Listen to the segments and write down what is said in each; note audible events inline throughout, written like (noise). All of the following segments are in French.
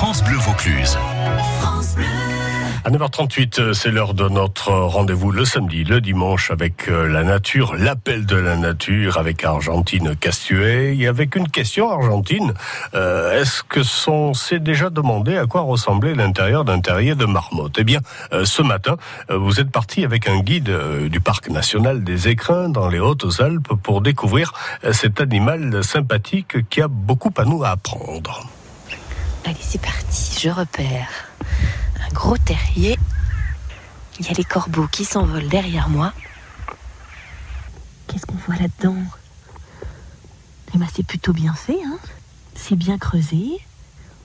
France Bleu Vaucluse. À 9h38, euh, c'est l'heure de notre rendez-vous le samedi, le dimanche avec euh, la nature, l'appel de la nature avec Argentine Castuet et avec une question Argentine. Euh, Est-ce que son s'est déjà demandé à quoi ressemblait l'intérieur d'un terrier de marmotte? Eh bien, euh, ce matin, euh, vous êtes parti avec un guide euh, du parc national des Écrins dans les Hautes-Alpes pour découvrir euh, cet animal sympathique qui a beaucoup à nous apprendre. Allez, c'est parti, je repère un gros terrier. Il y a les corbeaux qui s'envolent derrière moi. Qu'est-ce qu'on voit là-dedans? Eh ben, c'est plutôt bien fait, hein C'est bien creusé.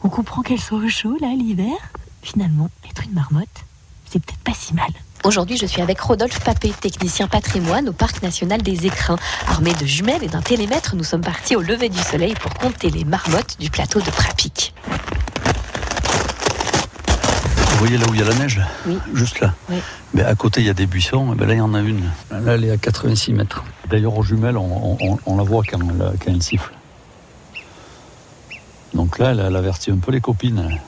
On comprend qu'elles sont au chaud, là, l'hiver. Finalement, être une marmotte, c'est peut-être pas si mal. Aujourd'hui, je suis avec Rodolphe Papé, technicien patrimoine au Parc national des Écrins. Armé de jumelles et d'un télémètre, nous sommes partis au lever du soleil pour compter les marmottes du plateau de Prapic. Vous voyez là où il y a la neige? Là Oui. Juste là. Oui. Mais à côté, il y a des buissons. Et ben là, il y en a une. Là, elle est à 86 mètres. D'ailleurs, aux jumelles, on, on- on la voit quand elle, quand elle siffle. Donc là, elle, elle avertit un peu les copines.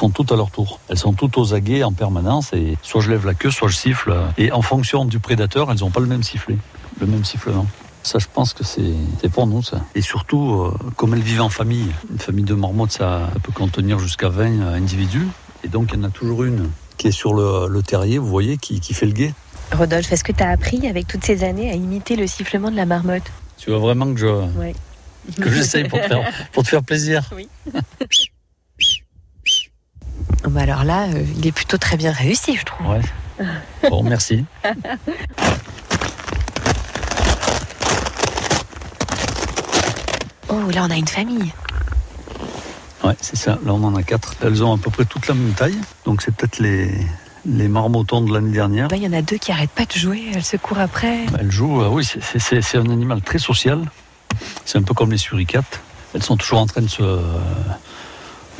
Font toutes à leur tour. Elles sont toutes aux aguets en permanence. Et soit je lève la queue, soit je siffle. Et en fonction du prédateur, elles n'ont pas le même sifflet, le même sifflement. Ça, je pense que c'est pour nous, ça. Et surtout, euh, comme elles vivent en famille, une famille de marmottes, ça, ça peut contenir jusqu'à 20 individus. Et donc, il y en a toujours une qui est sur le, le terrier, vous voyez, qui, qui fait le guet. Rodolphe, est-ce que tu as appris avec toutes ces années à imiter le sifflement de la marmotte? Tu veux vraiment que je Oui. que j'essaye pour, pour te faire plaisir? (laughs) bah alors là, euh, il est plutôt très bien réussi, je trouve. Ouais. Bon, merci. (laughs) Oh, là, on a une famille. Ouais, c'est ça. Là, on en a quatre. Elles ont à peu près toute la même taille. Donc, c'est peut-être les, les marmottons de l'année dernière. Bah, Il y en a deux qui arrêtent pas de jouer, elles se courent après. Elles jouent, euh, oui, c'est un animal très social. C'est un peu comme les suricates. Elles sont toujours en train de se,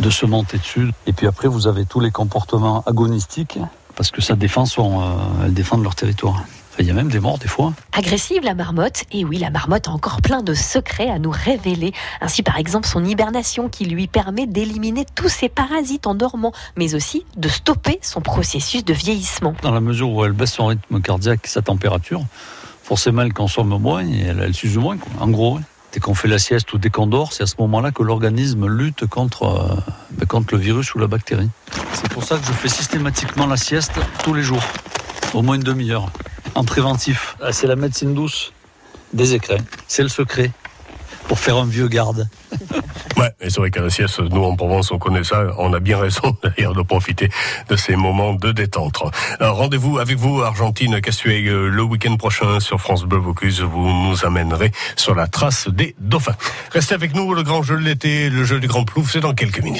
de se monter dessus. Et puis après, vous avez tous les comportements agonistiques, parce que ça défend son, euh, elles défendent leur territoire. Il y a même des morts des fois. Agressive, la marmotte. Et oui, la marmotte a encore plein de secrets à nous révéler. Ainsi, par exemple, son hibernation qui lui permet d'éliminer tous ses parasites en dormant, mais aussi de stopper son processus de vieillissement. Dans la mesure où elle baisse son rythme cardiaque et sa température, forcément elle consomme moins et elle, elle s'use moins. quoi. En gros. Dès qu'on fait la sieste ou dès qu'on dort, c'est à ce moment-là que l'organisme lutte contre, euh, ben, contre le virus ou la bactérie. C'est pour ça que je fais systématiquement la sieste tous les jours, au moins une demi-heure, en préventif. Ah, C'est la médecine douce des écrins. C'est le secret pour faire un vieux garde. (laughs) Ouais, et c'est vrai qu'à la sieste, nous en Provence, on connaît ça. On a bien raison (laughs) d'ailleurs de profiter de ces moments de détente. Rendez-vous avec vous, Argentine Castuet, euh, le week-end prochain sur France Bleu Vaucluse. Vous nous amènerez sur la trace des dauphins. Restez avec nous, le grand jeu de l'été, le jeu du grand plouf, c'est dans quelques minutes.